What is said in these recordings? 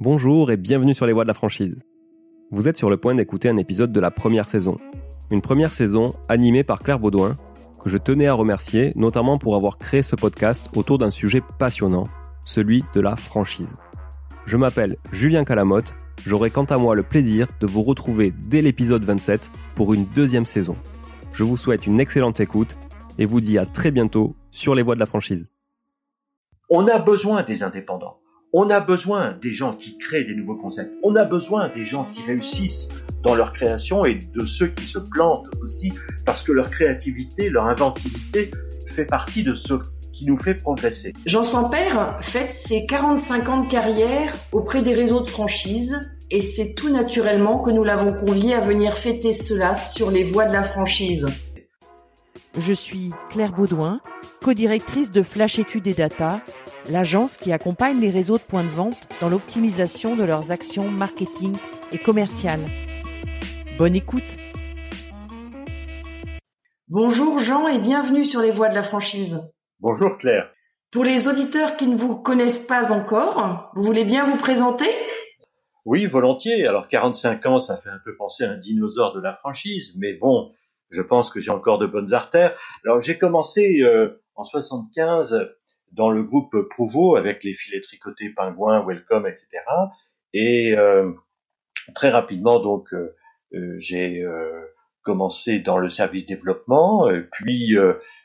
Bonjour et bienvenue sur les voies de la franchise. Vous êtes sur le point d'écouter un épisode de la première saison. Une première saison animée par Claire Baudouin, que je tenais à remercier notamment pour avoir créé ce podcast autour d'un sujet passionnant, celui de la franchise. Je m'appelle Julien Calamotte, j'aurai quant à moi le plaisir de vous retrouver dès l'épisode 27 pour une deuxième saison. Je vous souhaite une excellente écoute et vous dis à très bientôt sur les voies de la franchise. On a besoin des indépendants. On a besoin des gens qui créent des nouveaux concepts. On a besoin des gens qui réussissent dans leur création et de ceux qui se plantent aussi parce que leur créativité, leur inventivité fait partie de ce qui nous fait progresser. Jean Sampère fête ses 45 ans de carrière auprès des réseaux de franchise et c'est tout naturellement que nous l'avons convié à venir fêter cela sur les voies de la franchise. Je suis Claire Baudouin, co-directrice de Flash Études et Data l'agence qui accompagne les réseaux de points de vente dans l'optimisation de leurs actions marketing et commerciales. Bonne écoute Bonjour Jean et bienvenue sur les voies de la franchise. Bonjour Claire. Pour les auditeurs qui ne vous connaissent pas encore, vous voulez bien vous présenter? Oui, volontiers. Alors 45 ans, ça fait un peu penser à un dinosaure de la franchise, mais bon, je pense que j'ai encore de bonnes artères. Alors j'ai commencé euh, en 75 dans le groupe Prouveau avec les filets tricotés Pingouin, Welcome, etc. Et euh, très rapidement, donc, euh, euh, j'ai commencé dans le service développement, puis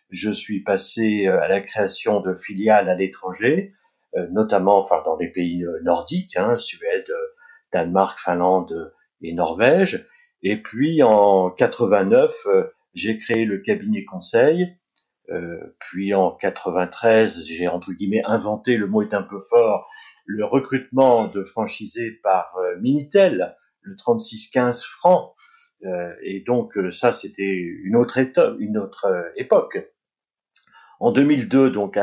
je suis passé à la création de filiales à l'étranger, notamment enfin dans les pays nordiques, hein, Suède, Danemark, Finlande et Norvège. Et puis en 89, j'ai créé le cabinet conseil euh, puis en 93, j'ai entre guillemets inventé, le mot est un peu fort, le recrutement de franchisés par euh, Minitel, le 36-15 francs. Euh, et donc ça, c'était une autre, une autre époque. En 2002, donc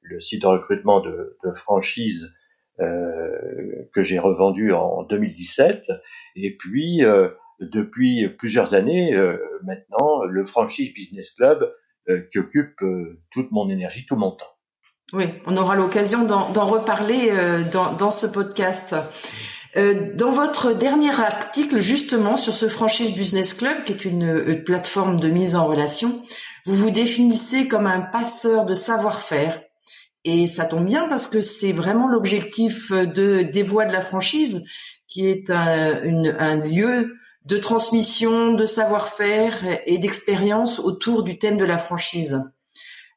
le site de recrutement de, de franchise que j'ai revendu en 2017. Et puis depuis plusieurs années euh, maintenant le franchise business club euh, qui occupe euh, toute mon énergie, tout mon temps. Oui, on aura l'occasion d'en reparler dans, dans, ce podcast. dans votre dernier article, justement, sur ce franchise business club, qui est une, plateforme de mise en relation, vous vous définissez comme un passeur de savoir-faire. Et ça tombe bien parce que c'est vraiment l'objectif de des voies de la franchise, qui est un, une, un lieu de transmission, de savoir-faire et d'expérience autour du thème de la franchise.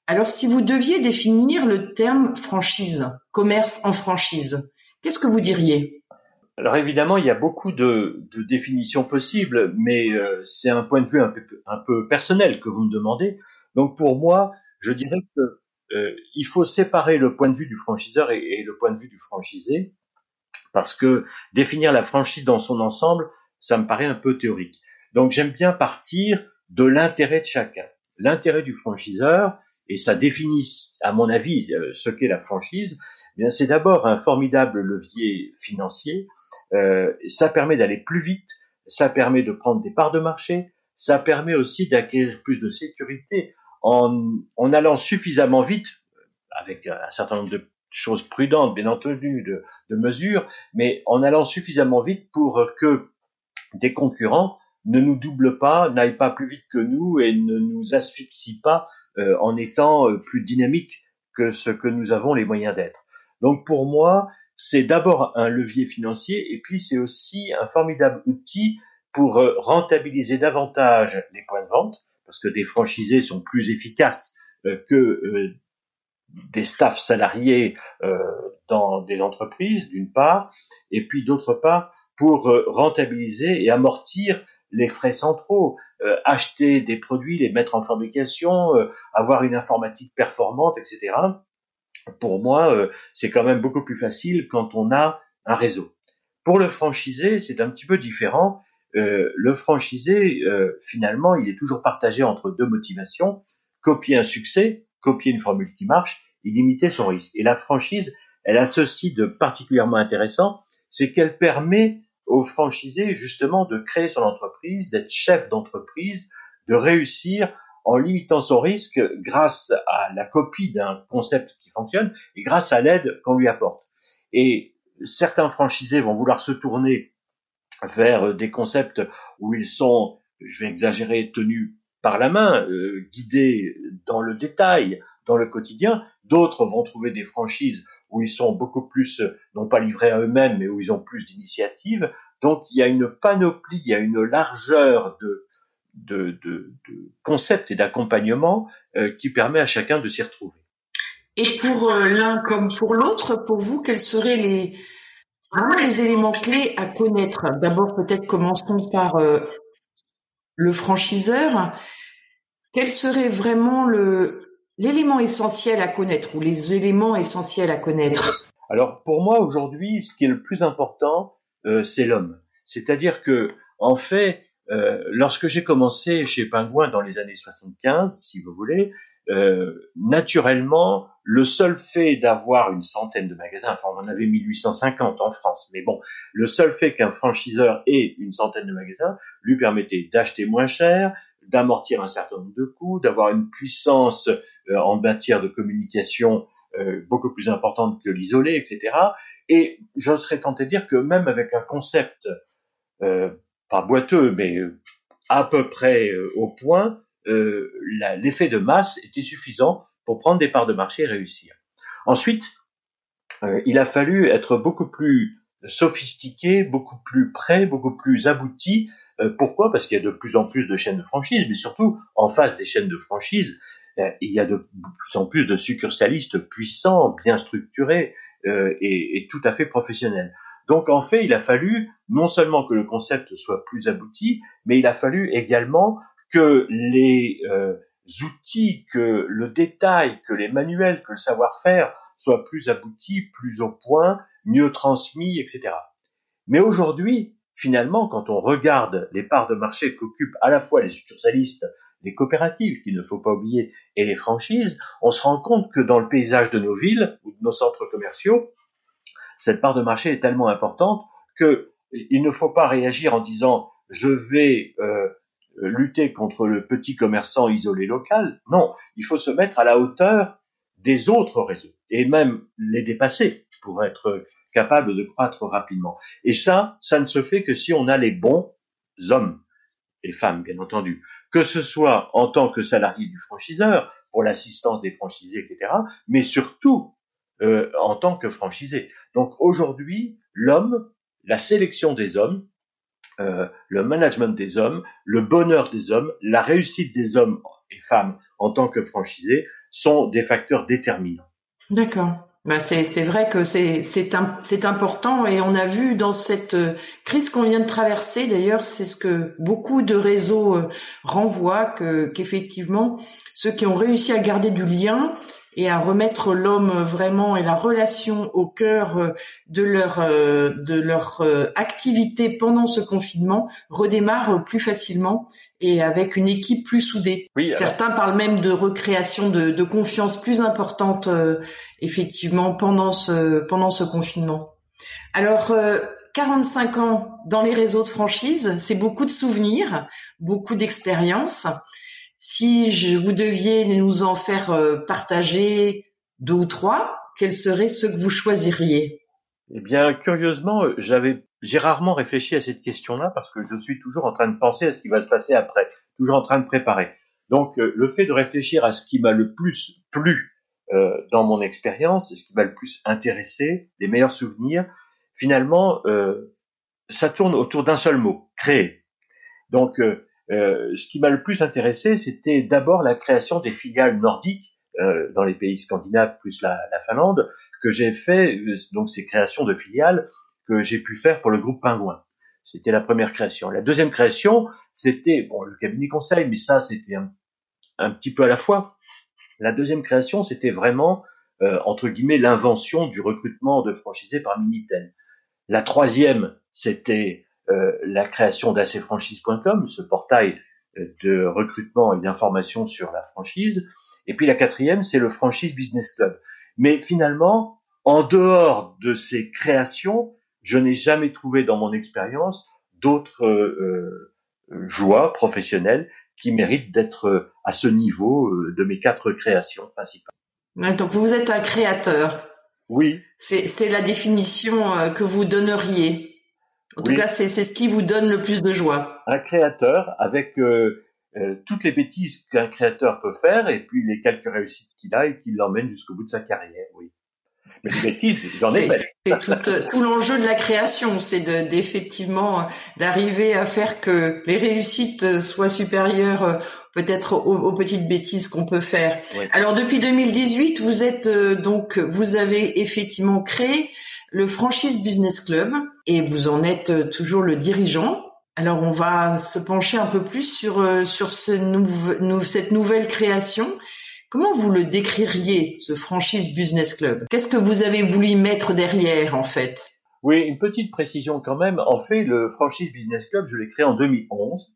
Alors, si vous deviez définir le terme franchise, commerce en franchise, qu'est-ce que vous diriez? Alors évidemment, il y a beaucoup de, définitions possibles, mais euh, c'est un point de vue un peu, personnel que vous me demandez. Donc pour moi, je dirais que euh, faut séparer le point de vue du franchiseur et le point de vue du franchisé, parce que définir la franchise dans son ensemble, ça me paraît un peu théorique. Donc j'aime bien partir de l'intérêt de chacun. L'intérêt du franchiseur, et ça définit, à mon avis, euh, ce qu'est la franchise, eh bien c'est d'abord un formidable levier financier. Euh, ça permet d'aller plus vite, ça permet de prendre des parts de marché, ça permet aussi d'acquérir plus de sécurité en, en allant suffisamment vite, avec un certain nombre de choses prudentes, bien entendu, de, de mesures, mais en allant suffisamment vite pour que des concurrents ne nous doublent pas, n'aillent pas plus vite que nous et ne nous asphyxient pas euh, en étant euh, plus dynamiques que ce que nous avons les moyens d'être. Donc pour moi, c'est d'abord un levier financier et puis c'est aussi un formidable outil pour euh, rentabiliser davantage les points de vente, parce que des franchisés sont plus efficaces que des staffs salariés dans des entreprises, d'une part, et puis d'autre part, pour euh, rentabiliser et amortir les frais centraux, euh, acheter des produits, les mettre en fabrication, euh, avoir une informatique performante, etc. Pour moi, c'est quand même beaucoup plus facile quand on a un réseau. Pour le franchisé, c'est un petit peu différent. le franchisé, finalement, il est toujours partagé entre deux motivations copier un succès, copier une formule qui marche, et limiter son risque. Et la franchise, elle a ceci de particulièrement intéressant, c'est qu'elle permet au franchisé justement de créer son entreprise, d'être chef d'entreprise, de réussir en limitant son risque grâce à la copie d'un concept qui fonctionne et grâce à l'aide qu'on lui apporte. Et certains franchisés vont vouloir se tourner vers des concepts où ils sont, je vais exagérer, tenus par la main, euh, guidés dans le détail, dans le quotidien. D'autres vont trouver des franchises où ils sont beaucoup plus, non pas livrés à eux-mêmes, mais où ils ont plus d'initiative. Donc il y a une panoplie, il y a une largeur de, concepts et d'accompagnement euh, qui permet à chacun de s'y retrouver. Et pour euh, l'un comme pour l'autre, pour vous, quels seraient les, vraiment les éléments clés à connaître? D'abord, peut-être commençons par euh, le franchiseur. Quel serait vraiment le l'élément essentiel à connaître ou les éléments essentiels à connaître Alors pour moi aujourd'hui, ce qui est le plus important, euh, c'est l'homme. C'est-à-dire que en fait, euh, lorsque j'ai commencé chez Pingouin dans les années 75, si vous voulez, euh, naturellement, le seul fait d'avoir une centaine de magasins, enfin on en avait 1850 en France, mais bon, le seul fait qu'un franchiseur ait une centaine de magasins lui permettait d'acheter moins cher, d'amortir un certain nombre de coûts, d'avoir une puissance euh, en matière de communication euh, beaucoup plus importante que l'isolé, etc. Et je serais tenté de dire que même avec un concept euh, pas boiteux, mais à peu près au point, l'effet de masse était suffisant pour prendre des parts de marché et réussir. Ensuite, euh, il a fallu être beaucoup plus sophistiqué, beaucoup plus près, beaucoup plus abouti. Euh, pourquoi? Parce qu'il y a de plus en plus de chaînes de franchise, mais surtout en face des chaînes de franchise, il y a de plus en plus de succursalistes puissants, bien structurés et, et tout à fait professionnels. Donc en fait, il a fallu non seulement que le concept soit plus abouti, mais il a fallu également que les euh, outils, que le détail, que les manuels, que le savoir-faire soient plus aboutis, plus au point, mieux transmis, etc. Mais aujourd'hui, finalement, quand on regarde les parts de marché qu'occupent à la fois les succursalistes, les coopératives, qu'il ne faut pas oublier, et les franchises, on se rend compte que dans le paysage de nos villes ou de nos centres commerciaux, cette part de marché est tellement importante que il ne faut pas réagir en disant je vais euh, lutter contre le petit commerçant isolé local. Non, il faut se mettre à la hauteur des autres réseaux et même les dépasser pour être capable de croître rapidement. Et ça, ça ne se fait que si on a les bons hommes et femmes, bien entendu, que ce soit en tant que salarié du franchiseur, pour l'assistance des franchisés, etc., mais surtout euh, en tant que franchisé. Donc aujourd'hui, l'homme, la sélection des hommes, euh, le management des hommes, le bonheur des hommes, la réussite des hommes et femmes en tant que franchisés sont des facteurs déterminants. D'accord. Bah c'est vrai que c'est important et on a vu dans cette euh, crise qu'on vient de traverser d'ailleurs c'est ce que beaucoup de réseaux euh, renvoient que qu'effectivement ceux qui ont réussi à garder du lien et à remettre l'homme vraiment et la relation au cœur euh, de leur euh, de leur euh, activité pendant ce confinement redémarrent plus facilement et avec une équipe plus soudée. Certains parlent même de recréation de, de confiance plus importante effectivement pendant ce pendant ce confinement. Alors 45 ans dans les réseaux de franchise, c'est beaucoup de souvenirs, beaucoup d'expériences. Si je vous deviez nous en faire euh, partager deux ou trois, quels seraient ceux que vous choisiriez? Eh bien, curieusement, euh, j'avais j'ai rarement réfléchi à cette question-là parce que je suis toujours en train de penser à ce qui va se passer après, toujours en train de préparer. Donc, euh, le fait de réfléchir à ce qui m'a le plus plu dans mon expérience, ce qui m'a le plus intéressé, les meilleurs souvenirs, finalement, ça tourne autour d'un seul mot créer. Donc, euh, ce qui m'a le plus intéressé, c'était d'abord la création des filiales nordiques euh, dans les pays scandinaves plus la, la Finlande, que j'ai fait, euh, donc ces créations de filiales que j'ai pu faire pour le groupe Pingouin. C'était la première création. La deuxième création, c'était bon le cabinet conseil, mais ça c'était un, un, petit peu à la fois. La deuxième création, c'était vraiment euh, entre guillemets l'invention du recrutement de franchisés par Minitel. La troisième, c'était euh, la création d'acfranchise.com, ce portail euh, de recrutement et d'information sur la franchise. Et puis la quatrième, c'est le Franchise Business Club. Mais finalement, en dehors de ces créations, je n'ai jamais trouvé dans mon expérience d'autres euh, joies professionnelles qui méritent d'être à ce niveau de mes quatre créations principales. donc vous êtes un créateur. Oui. C'est la définition que vous donneriez. En tout cas, c'est ce qui vous donne le plus de joie. Un créateur avec toutes les bêtises qu'un créateur peut faire et puis les quelques réussites qu'il a et qui l'emmènent jusqu'au bout de sa carrière. Oui. Mais les bêtises, j'en ai fait. C'est tout, tout l'enjeu de la création, c'est d'effectivement d'arriver à faire que les réussites soient supérieures euh, peut-être aux, petites bêtises qu'on peut faire. Alors depuis 2018, vous êtes euh, donc vous avez effectivement créé le Franchise Business Club et vous en êtes euh, toujours le dirigeant. Alors on va se pencher un peu plus sur sur ce cette nouvelle création. Comment vous le décririez, ce franchise business club? Qu'est-ce que vous avez voulu mettre derrière, en fait? Oui, une petite précision quand même. En fait, le franchise business club, je l'ai créé en 2011.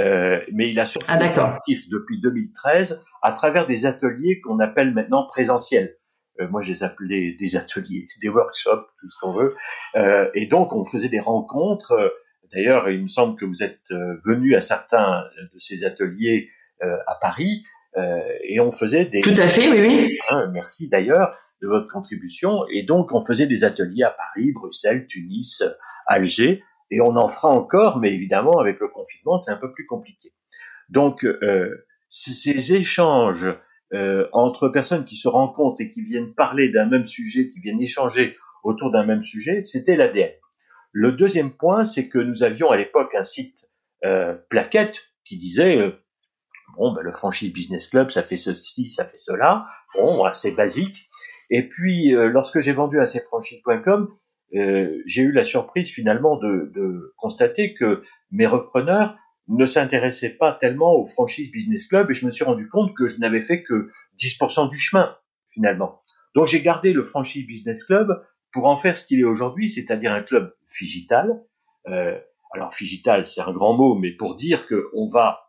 Euh, mais il a surtout ah, été actif depuis 2013 à travers des ateliers qu'on appelle maintenant présentiels. Euh, moi, je les appelais des ateliers, des workshops, tout ce qu'on veut. Euh, et donc, on faisait des rencontres. D'ailleurs, il me semble que vous êtes euh, venu à certains de ces ateliers euh, à Paris. Euh, et on faisait des... Tout à fait, oui, oui. Hein, merci d'ailleurs de votre contribution. Et donc, on faisait des ateliers à Paris, Bruxelles, Tunis, Alger, et on en fera encore, mais évidemment, avec le confinement, c'est un peu plus compliqué. Donc, euh, ces échanges euh, entre personnes qui se rencontrent et qui viennent parler d'un même sujet, qui viennent échanger autour d'un même sujet, c'était l'ADN. Le deuxième point, c'est que nous avions à l'époque un site euh, plaquette qui disait euh, Bon, ben, le franchise business club, ça fait ceci, ça fait cela. Bon, c'est basique. Et puis, euh, lorsque j'ai vendu à cfranchise.com, euh, j'ai eu la surprise finalement de, de, constater que mes repreneurs ne s'intéressaient pas tellement au franchise business club et je me suis rendu compte que je n'avais fait que 10% du chemin finalement. Donc j'ai gardé le franchise business club pour en faire ce qu'il est aujourd'hui, c'est-à-dire un club figital. Euh, alors figital, c'est un grand mot, mais pour dire qu'on va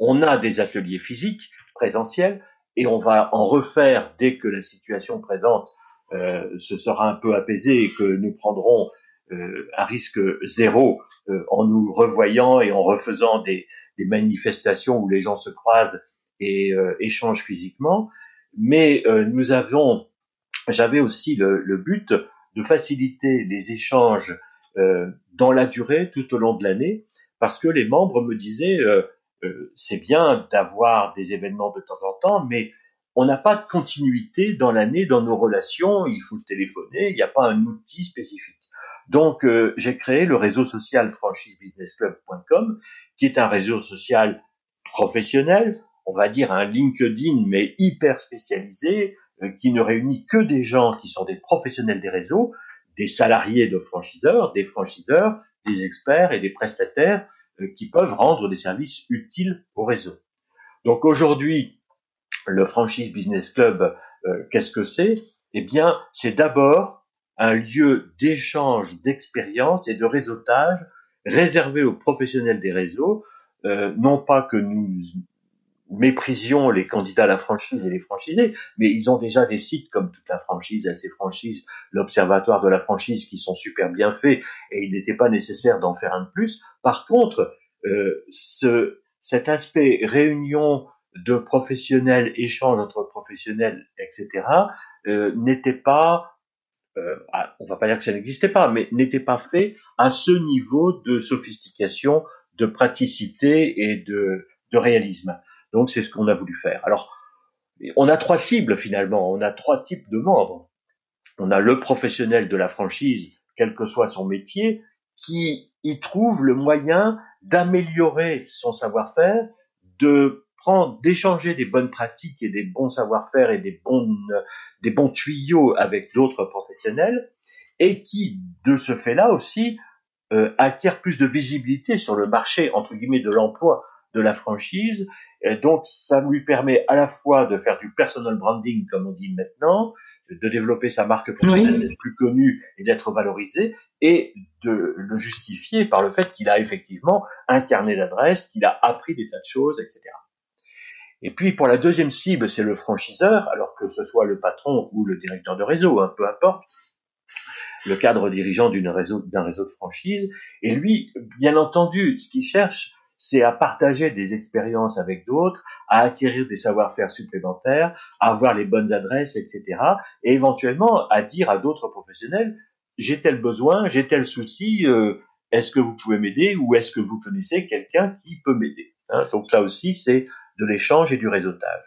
on a des ateliers physiques, présentiels, et on va en refaire dès que la situation présente euh, se sera un peu apaisée et que nous prendrons euh, un risque zéro euh, en nous revoyant et en refaisant des, manifestations où les gens se croisent et échangent physiquement. Mais nous avons, j'avais aussi le, le, but de faciliter les échanges dans la durée, tout au long de l'année, parce que les membres me disaient euh, c'est bien d'avoir des événements de temps en temps, mais on n'a pas de continuité dans l'année dans nos relations. Il faut téléphoner, il n'y a pas un outil spécifique. Donc, euh, j'ai créé le réseau social franchisebusinessclub.com, qui est un réseau social professionnel, on va dire un LinkedIn, mais hyper spécialisé, euh, qui ne réunit que des gens qui sont des professionnels des réseaux, des salariés de franchiseurs, des franchiseurs, des experts et des prestataires euh, qui peuvent rendre des services utiles au réseau. Donc aujourd'hui, le franchise business club, euh, qu'est-ce que c'est? Eh bien, c'est d'abord un lieu d'échange d'expériences et de réseautage réservé aux professionnels des réseaux, euh, non pas que nous méprisions les candidats à la franchise et les franchisés, mais ils ont déjà des sites comme toute la franchise, ces franchises, l'observatoire de la franchise qui sont super bien faits et il n'était pas nécessaire d'en faire un de plus. Par contre, euh, ce, cet aspect réunion de professionnels, échange entre professionnels, etc., euh, n'était pas euh, ah, on va pas dire que ça n'existait pas, mais n'était pas fait à ce niveau de sophistication, de praticité et de, de réalisme. Donc c'est ce qu'on a voulu faire. Alors, on a trois cibles finalement, on a trois types de membres. On a le professionnel de la franchise, quel que soit son métier, qui y trouve le moyen d'améliorer son savoir-faire, de d'échanger des bonnes pratiques et des bons savoir-faire et des bons, des bons tuyaux avec d'autres professionnels, et qui, de ce fait-là aussi, euh, acquiert plus de visibilité sur le marché entre guillemets de l'emploi de la franchise. Et donc, ça lui permet à la fois de faire du personal branding, comme on dit maintenant, de développer sa marque professionnelle, d'être plus connu et d'être valorisé, et de le justifier par le fait qu'il a effectivement un carnet d'adresses, qu'il a appris des tas de choses, etc. Et puis pour la deuxième cible, c'est le franchiseur, alors que ce soit le patron ou le directeur de réseau, hein, peu importe, le cadre dirigeant d'un réseau, réseau de franchise. Et lui, bien entendu, ce qu'il cherche, c'est à partager des expériences avec d'autres, à acquérir des savoir-faire supplémentaires, à avoir les bonnes adresses, etc. Et éventuellement à dire à d'autres professionnels, j'ai tel besoin, j'ai tel souci, euh, est-ce que vous pouvez m'aider ou est-ce que vous connaissez quelqu'un qui peut m'aider hein Donc là aussi, c'est de l'échange et du réseautage.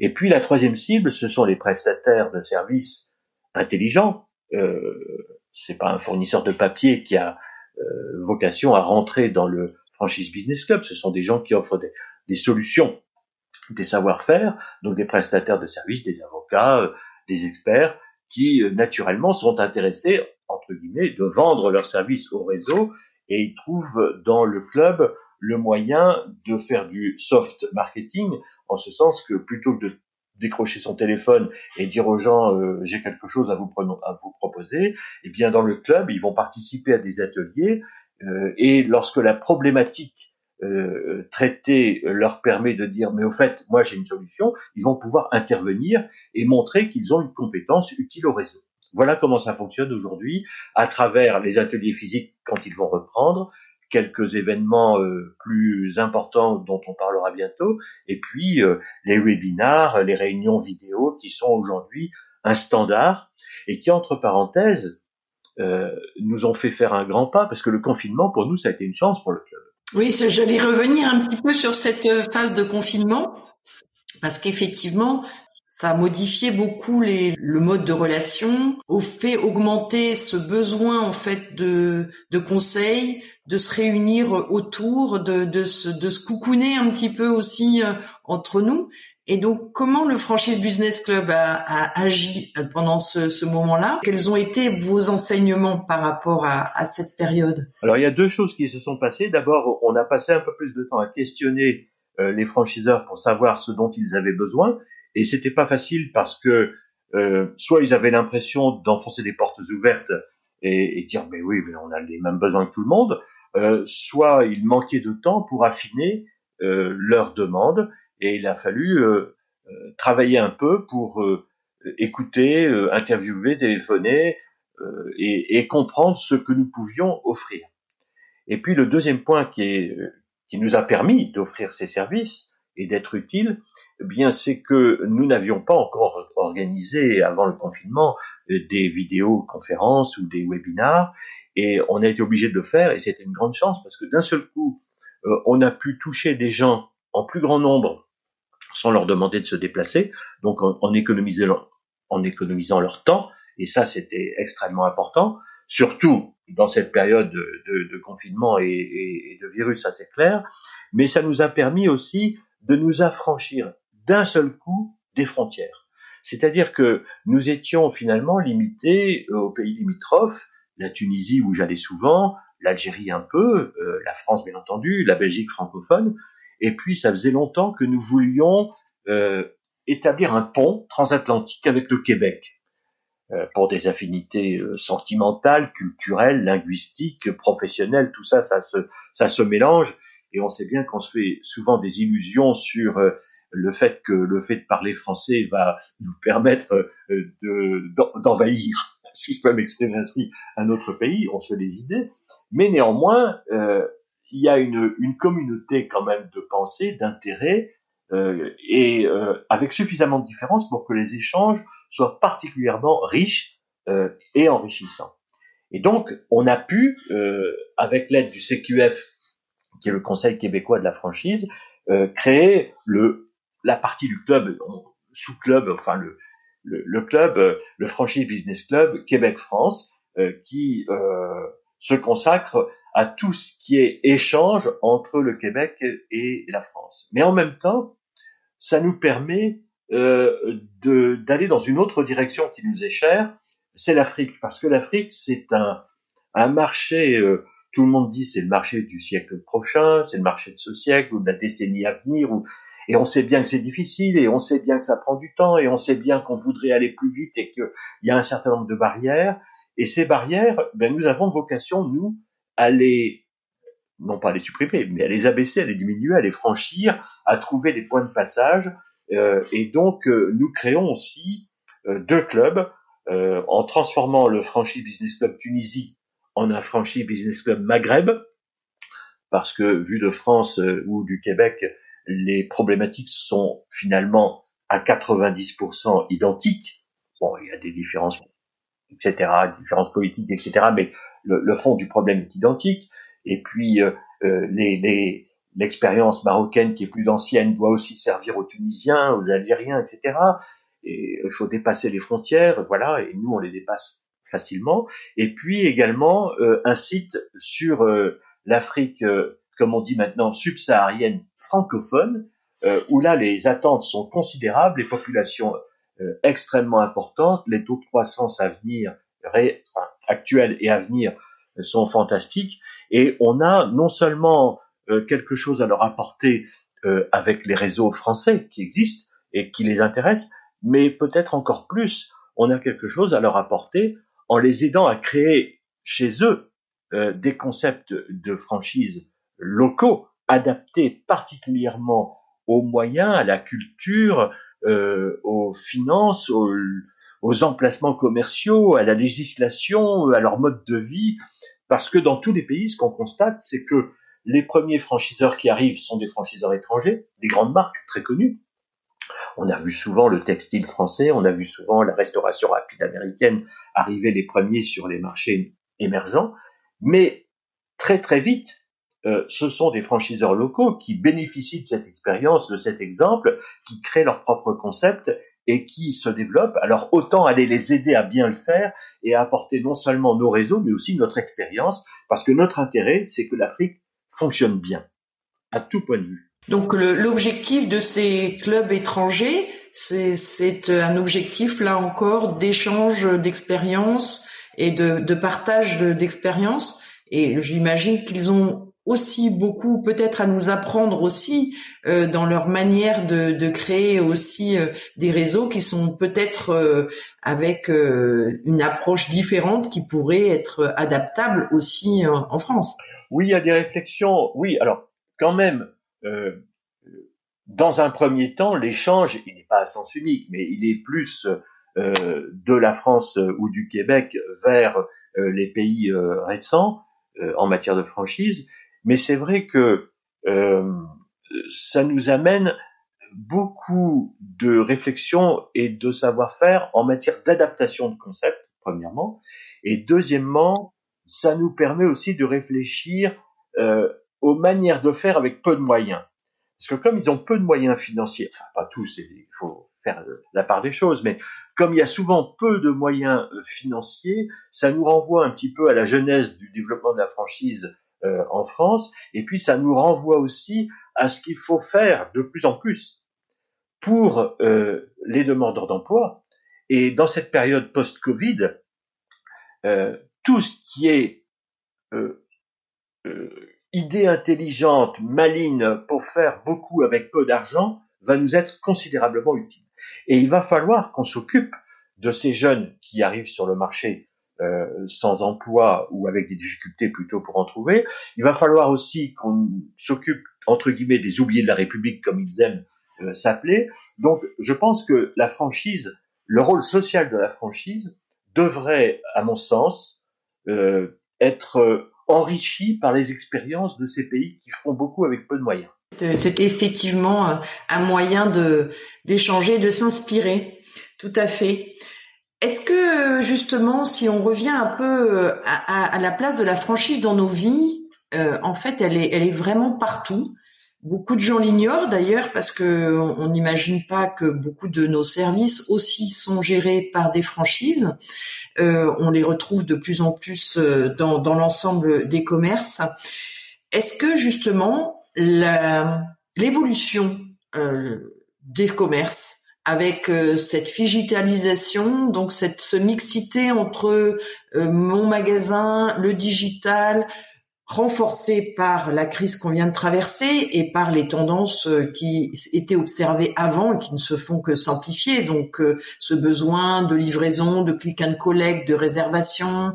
Et puis la troisième cible, ce sont les prestataires de services intelligents. Euh, c'est pas un fournisseur de papier qui a euh, vocation à rentrer dans le franchise business club. Ce sont des gens qui offrent des, des solutions, des savoir-faire, donc des prestataires de services, des avocats, euh, des experts, qui euh, naturellement sont intéressés entre guillemets de vendre leurs services au réseau et ils trouvent dans le club le moyen de faire du soft marketing en ce sens que plutôt que de décrocher son téléphone et dire aux gens euh, j'ai quelque chose à vous, à vous proposer, eh bien dans le club ils vont participer à des ateliers euh, et lorsque la problématique euh, traitée leur permet de dire mais au fait moi j'ai une solution, ils vont pouvoir intervenir et montrer qu'ils ont une compétence utile au réseau. Voilà comment ça fonctionne aujourd'hui à travers les ateliers physiques quand ils vont reprendre, quelques événements euh, plus importants dont on parlera bientôt, et puis euh, les webinars, les réunions vidéo qui sont aujourd'hui un standard et qui, entre parenthèses, euh, nous ont fait faire un grand pas parce que le confinement, pour nous, ça a été une chance pour le club. Oui, j'allais revenir un petit peu sur cette phase de confinement parce qu'effectivement, ça a modifié beaucoup les, le mode de relation, au fait augmenter ce besoin en fait de, de conseils, de se réunir autour, de, de, se, de se coucouner un petit peu aussi euh, entre nous. Et donc, comment le Franchise Business Club a, a agi pendant ce, ce moment-là? Quels ont été vos enseignements par rapport à, à, cette période? Alors, il y a deux choses qui se sont passées. D'abord, on a passé un peu plus de temps à questionner euh, les franchiseurs pour savoir ce dont ils avaient besoin. Et c'était pas facile parce que euh, soit ils avaient l'impression d'enfoncer des portes ouvertes et, et, dire mais oui, mais on a les mêmes besoins que tout le monde, euh, soit il manquait de temps pour affiner euh, leurs demandes et il a fallu euh, euh, travailler un peu pour écouter, interviewer, téléphoner et, et, comprendre ce que nous pouvions offrir. Et puis le deuxième point qui, est, qui nous a permis d'offrir ces services et d'être utiles, eh bien c'est que nous n'avions pas encore organisé avant le confinement des vidéoconférences ou des webinars et on a été obligé de le faire et c'était une grande chance parce que d'un seul coup, euh, on a pu toucher des gens en plus grand nombre sans leur demander de se déplacer, donc en, économisant leur temps, et ça c'était extrêmement important, surtout dans cette période de, de, de confinement et, et, de virus, ça c'est clair, mais ça nous a permis aussi de nous affranchir d'un seul coup des frontières. C'est-à-dire que nous étions finalement limités aux pays limitrophes la Tunisie où j'allais souvent, l'Algérie un peu, euh, la France bien entendu, la Belgique francophone, et puis ça faisait longtemps que nous voulions euh, établir un pont transatlantique avec le Québec euh, pour des affinités euh, sentimentales, culturelles, linguistiques, professionnelles, tout ça, ça se, ça se mélange, et on sait bien qu'on se fait souvent des illusions sur euh, le fait que le fait de parler français va nous permettre d'envahir si je peux m'exprimer ainsi, un autre pays, on se fait des idées, mais néanmoins, euh, il y a une, communauté quand même de pensée, d'intérêt, euh, et euh, avec suffisamment de différences pour que les échanges soient particulièrement riches euh, et enrichissants. Et donc, on a pu, euh, avec l'aide du CQF, qui est le Conseil québécois de la franchise, euh, créer le, la partie du club, sous-club, enfin le, le, club, euh, le Franchise Business Club Québec-France, euh, qui euh, se consacre à tout ce qui est échange entre le Québec et la France. Mais en même temps, ça nous permet d'aller dans une autre direction qui nous est chère, c'est l'Afrique, parce que l'Afrique, c'est un, un marché, tout le monde dit c'est le marché du siècle prochain, c'est le marché de ce siècle ou de la décennie à venir, ou et on sait bien que c'est difficile, et on sait bien que ça prend du temps, et on sait bien qu'on voudrait aller plus vite et qu'il y a un certain nombre de barrières. Et ces barrières, ben, nous avons vocation, nous, à les, non pas à les supprimer, mais à les abaisser, à les diminuer, à les franchir, à trouver les points de passage. Euh, et donc, euh, nous créons aussi euh, deux clubs euh, en transformant le Franchi Business Club Tunisie en un Franchi Business Club Maghreb, parce que vu de France ou du Québec, les problématiques sont finalement à 90% identiques. Bon, il y a des différences, etc., différences politiques, etc., mais le, le fond du problème est identique. Et puis, euh, les, les, l'expérience marocaine qui est plus ancienne doit aussi servir aux Tunisiens, aux Algériens, etc. Et il faut dépasser les frontières, voilà, et nous on les dépasse facilement. Et puis également euh, un site sur euh, l'Afrique, euh, comme on dit maintenant, subsaharienne francophone, où là les attentes sont considérables, les populations extrêmement importantes, les taux de croissance à venir, actuels et à venir sont fantastiques, et on a non seulement quelque chose à leur apporter avec les réseaux français qui existent et qui les intéressent, mais peut-être encore plus, on a quelque chose à leur apporter en les aidant à créer chez eux euh, des concepts de franchise locaux adaptés particulièrement aux moyens, à la culture, aux finances, aux, aux, emplacements commerciaux, à la législation, à leur mode de vie, parce que dans tous les pays, ce qu'on constate, c'est que les premiers franchiseurs qui arrivent sont des franchiseurs étrangers, des grandes marques très connues. On a vu souvent le textile français, on a vu souvent la restauration rapide américaine arriver les premiers sur les marchés émergents, mais très très vite, euh, ce sont des franchiseurs locaux qui bénéficient de cette expérience, de cet exemple, qui créent leur propre concept et qui se développent. Alors autant aller les aider à bien le faire et à apporter non seulement nos réseaux, mais aussi notre expérience, parce que notre intérêt, c'est que l'Afrique fonctionne bien, à tout point de vue. Donc l'objectif de ces clubs étrangers, c'est un objectif là encore d'échange d'expérience et de, de partage d'expérience. et j'imagine qu'ils ont aussi beaucoup peut-être à nous apprendre aussi euh, dans leur manière de, de créer aussi euh, des réseaux qui sont peut-être euh, avec une approche différente qui pourrait être adaptable aussi en France. Oui, il y a des réflexions. Oui, alors quand même, euh, dans un premier temps, l'échange, il n'est pas à sens unique, mais il est plus euh, de la France ou du Québec vers euh, les pays récents en matière de franchise. Mais c'est vrai que ça nous amène beaucoup de réflexions et de savoir-faire en matière d'adaptation de concepts, premièrement, et deuxièmement, ça nous permet aussi de réfléchir euh, aux manières de faire avec peu de moyens. Parce que comme ils ont peu de moyens financiers, enfin pas tous, il faut faire la part des choses, mais comme il y a souvent peu de moyens euh, financiers, ça nous renvoie un petit peu à la genèse du développement de la franchise euh, en France, et puis ça nous renvoie aussi à ce qu'il faut faire de plus en plus pour euh, les demandeurs d'emploi. Et dans cette période post-Covid, euh, tout ce qui est euh, euh, idée intelligente, maligne pour faire beaucoup avec peu d'argent va nous être considérablement utile. Et il va falloir qu'on s'occupe de ces jeunes qui arrivent sur le marché euh, sans emploi ou avec des difficultés plutôt pour en trouver. Il va falloir aussi qu'on s'occupe entre guillemets des oubliés de la République comme ils aiment euh, s'appeler. Donc je pense que la franchise, le rôle social de la franchise devrait, à mon sens, euh, être euh, enrichi par les expériences de ces pays qui font beaucoup avec peu de moyens. C'est effectivement euh, un moyen de d'échanger, de s'inspirer. Tout à fait. Est-ce que justement, si on revient un peu à, à, la place de la franchise dans nos vies, euh, en fait, elle est, elle est vraiment partout. Beaucoup de gens l'ignorent d'ailleurs parce que on n'imagine pas que beaucoup de nos services aussi sont gérés par des franchises. Euh, on les retrouve de plus en plus euh, dans, dans l'ensemble des commerces. Est-ce que justement l'évolution euh, des commerces avec cette digitalisation, donc cette ce mixité entre mon magasin, le digital, renforcée par la crise qu'on vient de traverser et par les tendances euh, qui étaient observées avant et qui ne se font que s'amplifier. Donc, euh, ce besoin de livraison, de click and collect, de réservation,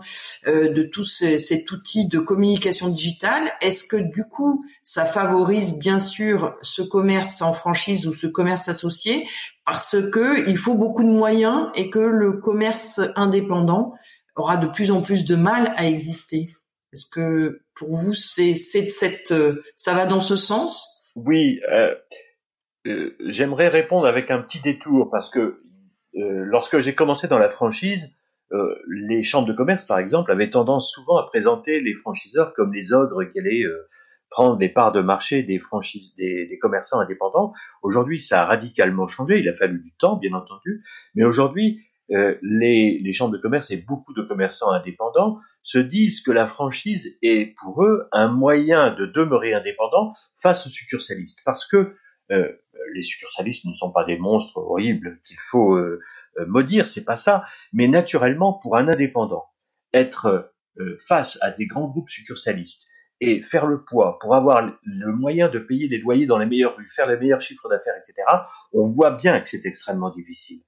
euh, de tout cet outil de communication digitale, est-ce que du coup, ça favorise bien sûr ce commerce en franchise ou ce commerce associé? Parce que il faut beaucoup de moyens et que le commerce indépendant aura de plus en plus de mal à exister Est-ce que pour vous, c'est cette, ça va dans ce sens? Oui, j'aimerais répondre avec un petit détour parce que lorsque j'ai commencé dans la franchise, euh, les chambres de commerce, par exemple, avaient tendance souvent à présenter les franchiseurs comme les ogres qui allaient euh, prendre les parts de marché des franchises, des, commerçants indépendants. Aujourd'hui, ça a radicalement changé. Il a fallu du temps, bien entendu, mais aujourd'hui, euh, les, chambres de commerce et beaucoup de commerçants indépendants se disent que la franchise est pour eux un moyen de demeurer indépendant face aux succursalistes, parce que euh, les succursalistes ne sont pas des monstres horribles qu'il faut euh, euh, maudire, c'est pas ça. Mais naturellement, pour un indépendant, être face à des grands groupes succursalistes et faire le poids pour avoir le moyen de payer les loyers dans les meilleures rues, faire les meilleurs chiffres d'affaires, etc., on voit bien que c'est extrêmement difficile.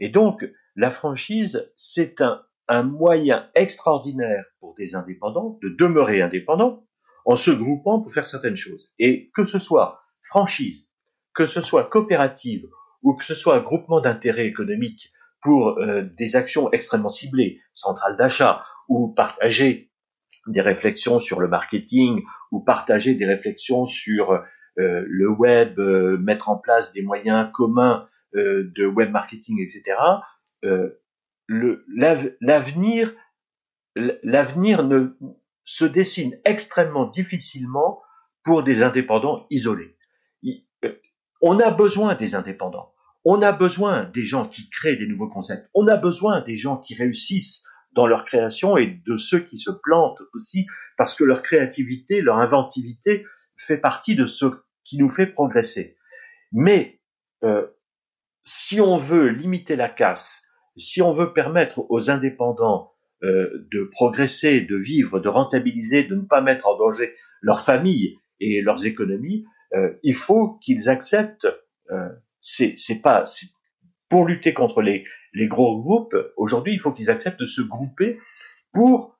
Et donc, la franchise, c'est un, moyen extraordinaire pour des indépendants de demeurer indépendants en se groupant pour faire certaines choses. Et que ce soit franchise, que ce soit coopérative ou que ce soit groupement d'intérêt économique pour euh, des actions extrêmement ciblées, centrales d'achat, ou partager des réflexions sur le marketing, ou partager des réflexions sur euh, le web, euh, mettre en place des moyens communs de web marketing, etc. l'avenir, l'avenir ne se dessine extrêmement difficilement pour des indépendants isolés. On a besoin des indépendants. On a besoin des gens qui créent des nouveaux concepts. On a besoin des gens qui réussissent dans leur création et de ceux qui se plantent aussi parce que leur créativité, leur inventivité fait partie de ce qui nous fait progresser. Mais euh, si on veut limiter la casse, si on veut permettre aux indépendants euh, de progresser, de vivre, de rentabiliser, de ne pas mettre en danger leur famille et leurs économies, euh, il faut qu'ils acceptent. Euh, c'est pas pour lutter contre les, les gros groupes. Aujourd'hui, il faut qu'ils acceptent de se grouper pour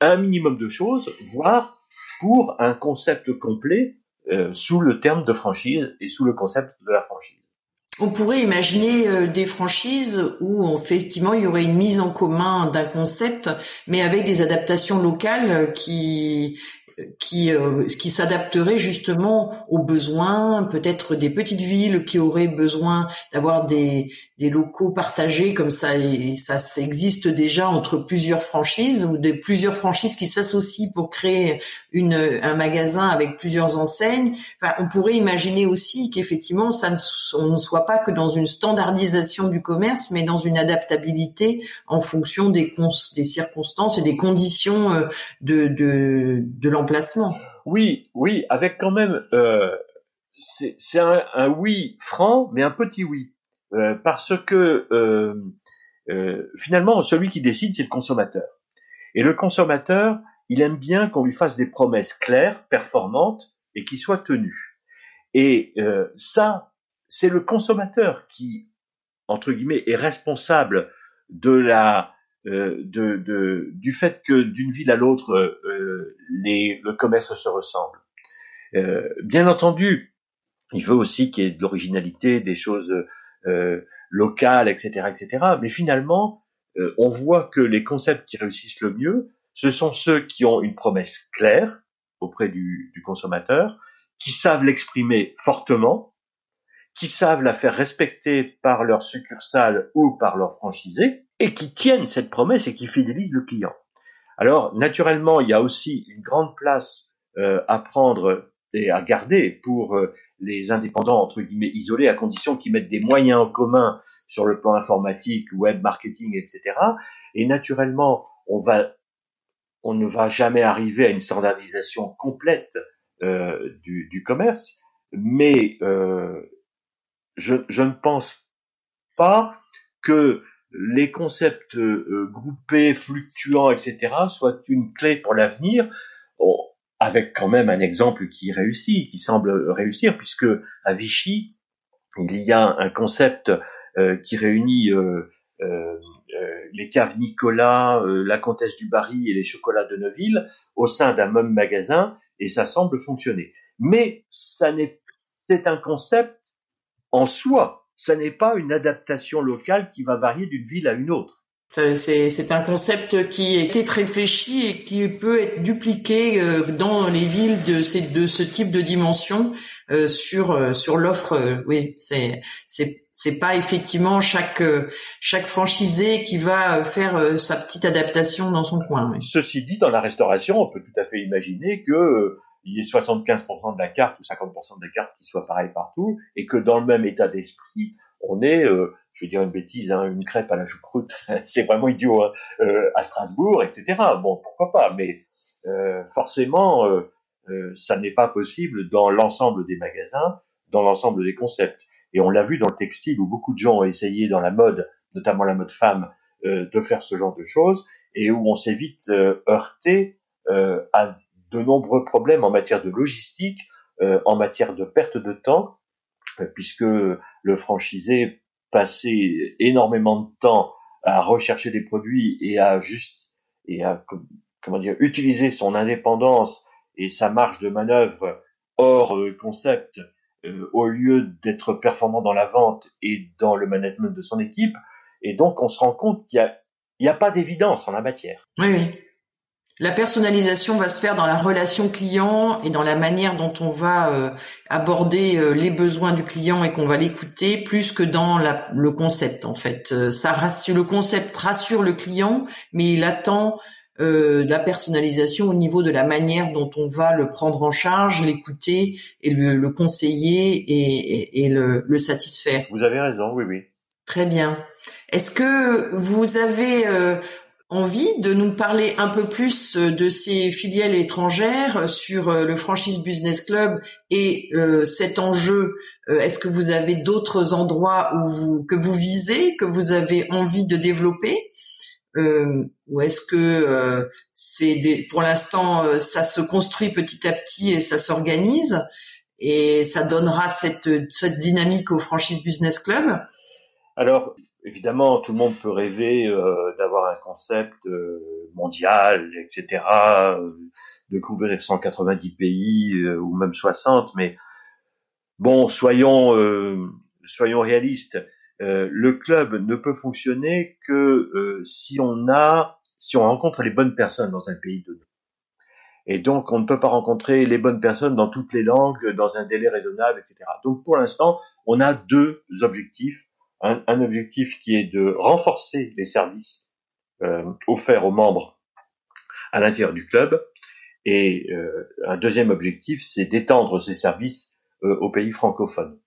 un minimum de choses, voire pour un concept complet euh, sous le terme de franchise et sous le concept de la franchise. On pourrait imaginer euh, des franchises où effectivement il y aurait une mise en commun d'un concept, mais avec des adaptations locales qui qui euh, qui s'adapterait justement aux besoins peut-être des petites villes qui auraient besoin d'avoir des des locaux partagés comme ça et ça, existe déjà entre plusieurs franchises ou des plusieurs franchises qui s'associent pour créer une un magasin avec plusieurs enseignes. Enfin, on pourrait imaginer aussi qu'effectivement ça ne, on ne soit pas que dans une standardisation du commerce, mais dans une adaptabilité en fonction des des circonstances et des conditions euh, de de, de l'emplacement. Oui, oui, avec quand même euh, c'est un oui franc, mais un petit oui. Euh, parce que euh, euh, finalement, celui qui décide, c'est le consommateur. Et le consommateur, il aime bien qu'on lui fasse des promesses claires, performantes et qui soient tenues. Et ça, c'est le consommateur qui, entre guillemets, est responsable de la de, de, du fait que d'une ville à l'autre, les, le commerce se ressemble. bien entendu, il veut aussi qu'il y ait de l'originalité, des choses euh, locales, etc., etc. Mais finalement, euh, on voit que les concepts qui réussissent le mieux, ce sont ceux qui ont une promesse claire auprès du, du consommateur, qui savent l'exprimer fortement, qui savent la faire respecter par leur succursale ou par leur franchisé, et qui tiennent cette promesse et qui fidélisent le client. Alors, naturellement, il y a aussi une grande place euh, à prendre et à garder pour euh, les indépendants entre guillemets isolés, à condition qu'ils mettent des moyens en commun sur le plan informatique, web marketing, etc. Et naturellement, on va, on ne va jamais arriver à une standardisation complète euh, du, du, commerce, mais euh, je, je, ne pense pas que les concepts euh, groupés, fluctuants, etc., soient une clé pour l'avenir avec quand même un exemple qui réussit, qui semble réussir, puisque à Vichy, il y a un concept euh, qui réunit euh, euh, les caves Nicolas, la comtesse du Barry et les chocolats de Neuville au sein d'un même magasin, et ça semble fonctionner. Mais c'est un concept en soi, ça n'est pas une adaptation locale qui va varier d'une ville à une autre. C'est un concept qui été réfléchi et qui peut être dupliqué euh, dans les villes de, ces, de ce type de dimension euh, sur euh, sur l'offre. oui, c'est c'est pas effectivement chaque chaque franchisé qui va faire sa petite adaptation dans son coin. Ceci dit, dans la restauration, on peut tout à fait imaginer que il y ait 75% de la carte ou 50% de la carte qui soit pareil partout, et que dans le même état d'esprit, on est je vais dire une bêtise, hein, une crêpe à la choucroute, c'est vraiment idiot, hein, euh, à Strasbourg, etc. Bon, pourquoi pas, mais euh, forcément, euh, ça n'est pas possible dans l'ensemble des magasins, dans l'ensemble des concepts. Et on l'a vu dans le textile où beaucoup de gens ont essayé dans la mode, notamment la mode femme, de faire ce genre de choses, et où on s'est vite heurté à de nombreux problèmes en matière de logistique, en matière de perte de temps, puisque le franchisé passer énormément de temps à rechercher des produits et à juste et à comment dire utiliser son indépendance et sa marge de manœuvre hors euh, concept euh, au lieu d'être performant dans la vente et dans le management de son équipe et donc on se rend compte qu'il y a il n'y a pas d'évidence en la matière. Oui. La personnalisation va se faire dans la relation client et dans la manière dont on va euh, aborder euh, les besoins du client et qu'on va l'écouter plus que dans le concept en fait. Euh, ça rassure, le concept rassure le client, mais il attend la personnalisation au niveau de la manière dont on va le prendre en charge, l'écouter et le, conseiller et, et le, le, satisfaire. Vous avez raison, oui, oui. Très bien. Est-ce que vous avez envie de nous parler un peu plus euh, de ces filiales étrangères euh, sur euh, le Franchise Business Club et cet enjeu. Est-ce que vous avez d'autres endroits où vous, que vous visez, que vous avez envie de développer ou est-ce que c'est pour l'instant ça se construit petit à petit et ça s'organise et ça donnera cette, cette dynamique au franchise business club? Alors évidemment, tout le monde peut rêver euh, d'avoir un concept euh, mondial, etc., euh, de couvrir 190 pays ou même 60, mais bon, soyons soyons réalistes. le club ne peut fonctionner que si on a, si on rencontre les bonnes personnes dans un pays donné. Et donc, on ne peut pas rencontrer les bonnes personnes dans toutes les langues, dans un délai raisonnable, etc. Donc, pour l'instant, on a deux objectifs un, objectif qui est de renforcer les services euh, offerts aux membres à l'intérieur du club, et euh, un deuxième objectif, c'est d'étendre ces services euh, aux pays francophones.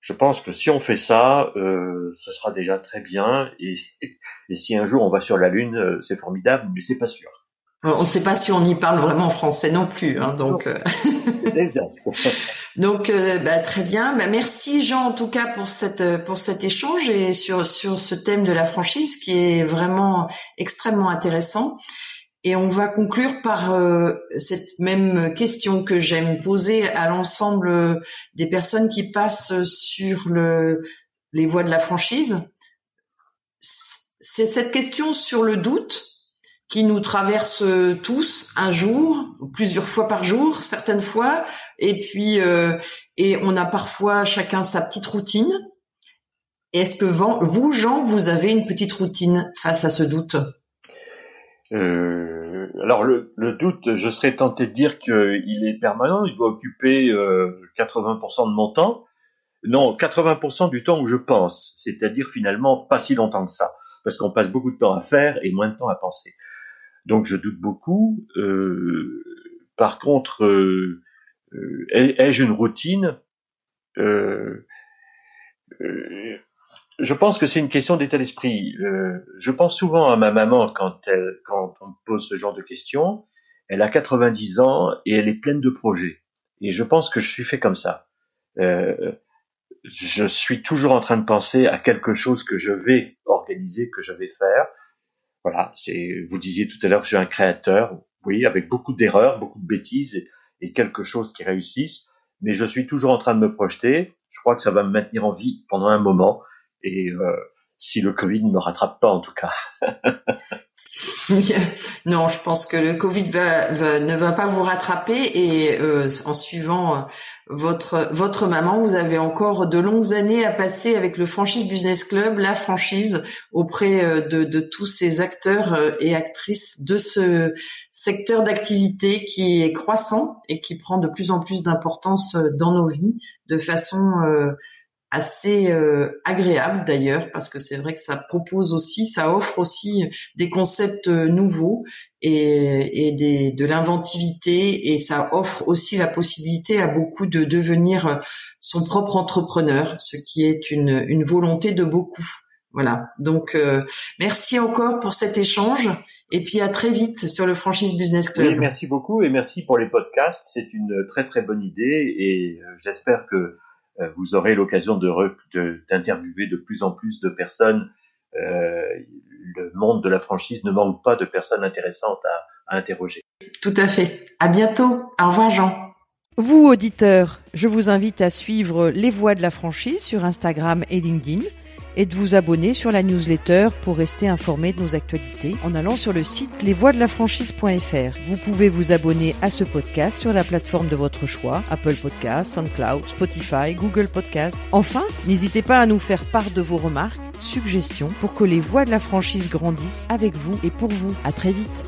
Je pense que si on fait ça, ce sera déjà très bien, et, et, si un jour on va sur la Lune, c'est formidable, mais c'est pas sûr. On ne sait pas si on y parle vraiment français non plus, hein, donc. donc, euh, bah, très bien. Bah, merci Jean en tout cas pour cette pour cet échange et sur sur ce thème de la franchise qui est vraiment extrêmement intéressant. Et on va conclure par euh, cette même question que j'aime poser à l'ensemble des personnes qui passent sur le les voies de la franchise. C'est cette question sur le doute qui nous traverse tous un jour, plusieurs fois par jour, certaines fois, et puis euh, et on a parfois chacun sa petite routine. Est-ce que vous, Jean, vous avez une petite routine face à ce doute? Euh, Alors le, doute, je serais tenté de dire qu'il est permanent, il doit occuper 80% euh, de mon temps. Non, 80% du temps où je pense, c'est-à-dire finalement pas si longtemps que ça, parce qu'on passe beaucoup de temps à faire et moins de temps à penser. Donc je doute beaucoup. Euh, par contre, euh, euh, ai-je une routine? Je pense que c'est une question d'état d'esprit. je pense souvent à ma maman quand, elle, quand on me pose ce genre de questions. Elle a 90 ans et elle est pleine de projets. Et je pense que je suis fait comme ça. je suis toujours en train de penser à quelque chose que je vais organiser, que je vais faire. Voilà, c'est. Vous disiez tout à l'heure que je suis un créateur, oui, avec beaucoup d'erreurs, beaucoup de bêtises et, quelque chose qui réussisse. Mais je suis toujours en train de me projeter. Je crois que ça va me maintenir en vie pendant un moment. Et euh, si le Covid ne me rattrape pas, en tout cas. non, je pense que le Covid ne va pas vous rattraper et euh, en suivant euh, votre votre maman, vous avez encore de longues années à passer avec le Franchise Business Club, la franchise auprès euh, de, de tous ces acteurs et actrices de ce secteur d'activité qui est croissant et qui prend de plus en plus d'importance dans nos vies de façon assez euh, agréable d'ailleurs parce que c'est vrai que ça propose aussi, ça offre aussi des concepts euh, nouveaux et, et des, de l'inventivité et ça offre aussi la possibilité à beaucoup de devenir son propre entrepreneur, ce qui est une, une volonté de beaucoup. Voilà. Donc euh, merci encore pour cet échange. Et puis à très vite sur le Franchise Business Club. Oui, merci beaucoup et merci pour les podcasts. C'est une très très bonne idée et j'espère que euh, vous aurez l'occasion d'interviewer de, de, plus en plus de personnes. Euh, le monde de la franchise ne manque pas de personnes intéressantes à, à interroger. Tout à fait. À bientôt. Au revoir Jean. Vous, auditeurs, je vous invite à suivre Les Voix de la franchise sur Instagram et LinkedIn et de vous abonner sur la newsletter pour rester informé de nos actualités en allant sur le site lesvoixdelafranchise.fr. Vous pouvez vous abonner à ce podcast sur la plateforme de votre choix, Apple Podcasts, SoundCloud, Spotify, Google Podcasts. Enfin, n'hésitez pas à nous faire part de vos remarques, suggestions pour que les voix de la franchise grandissent avec vous et pour vous. À très vite.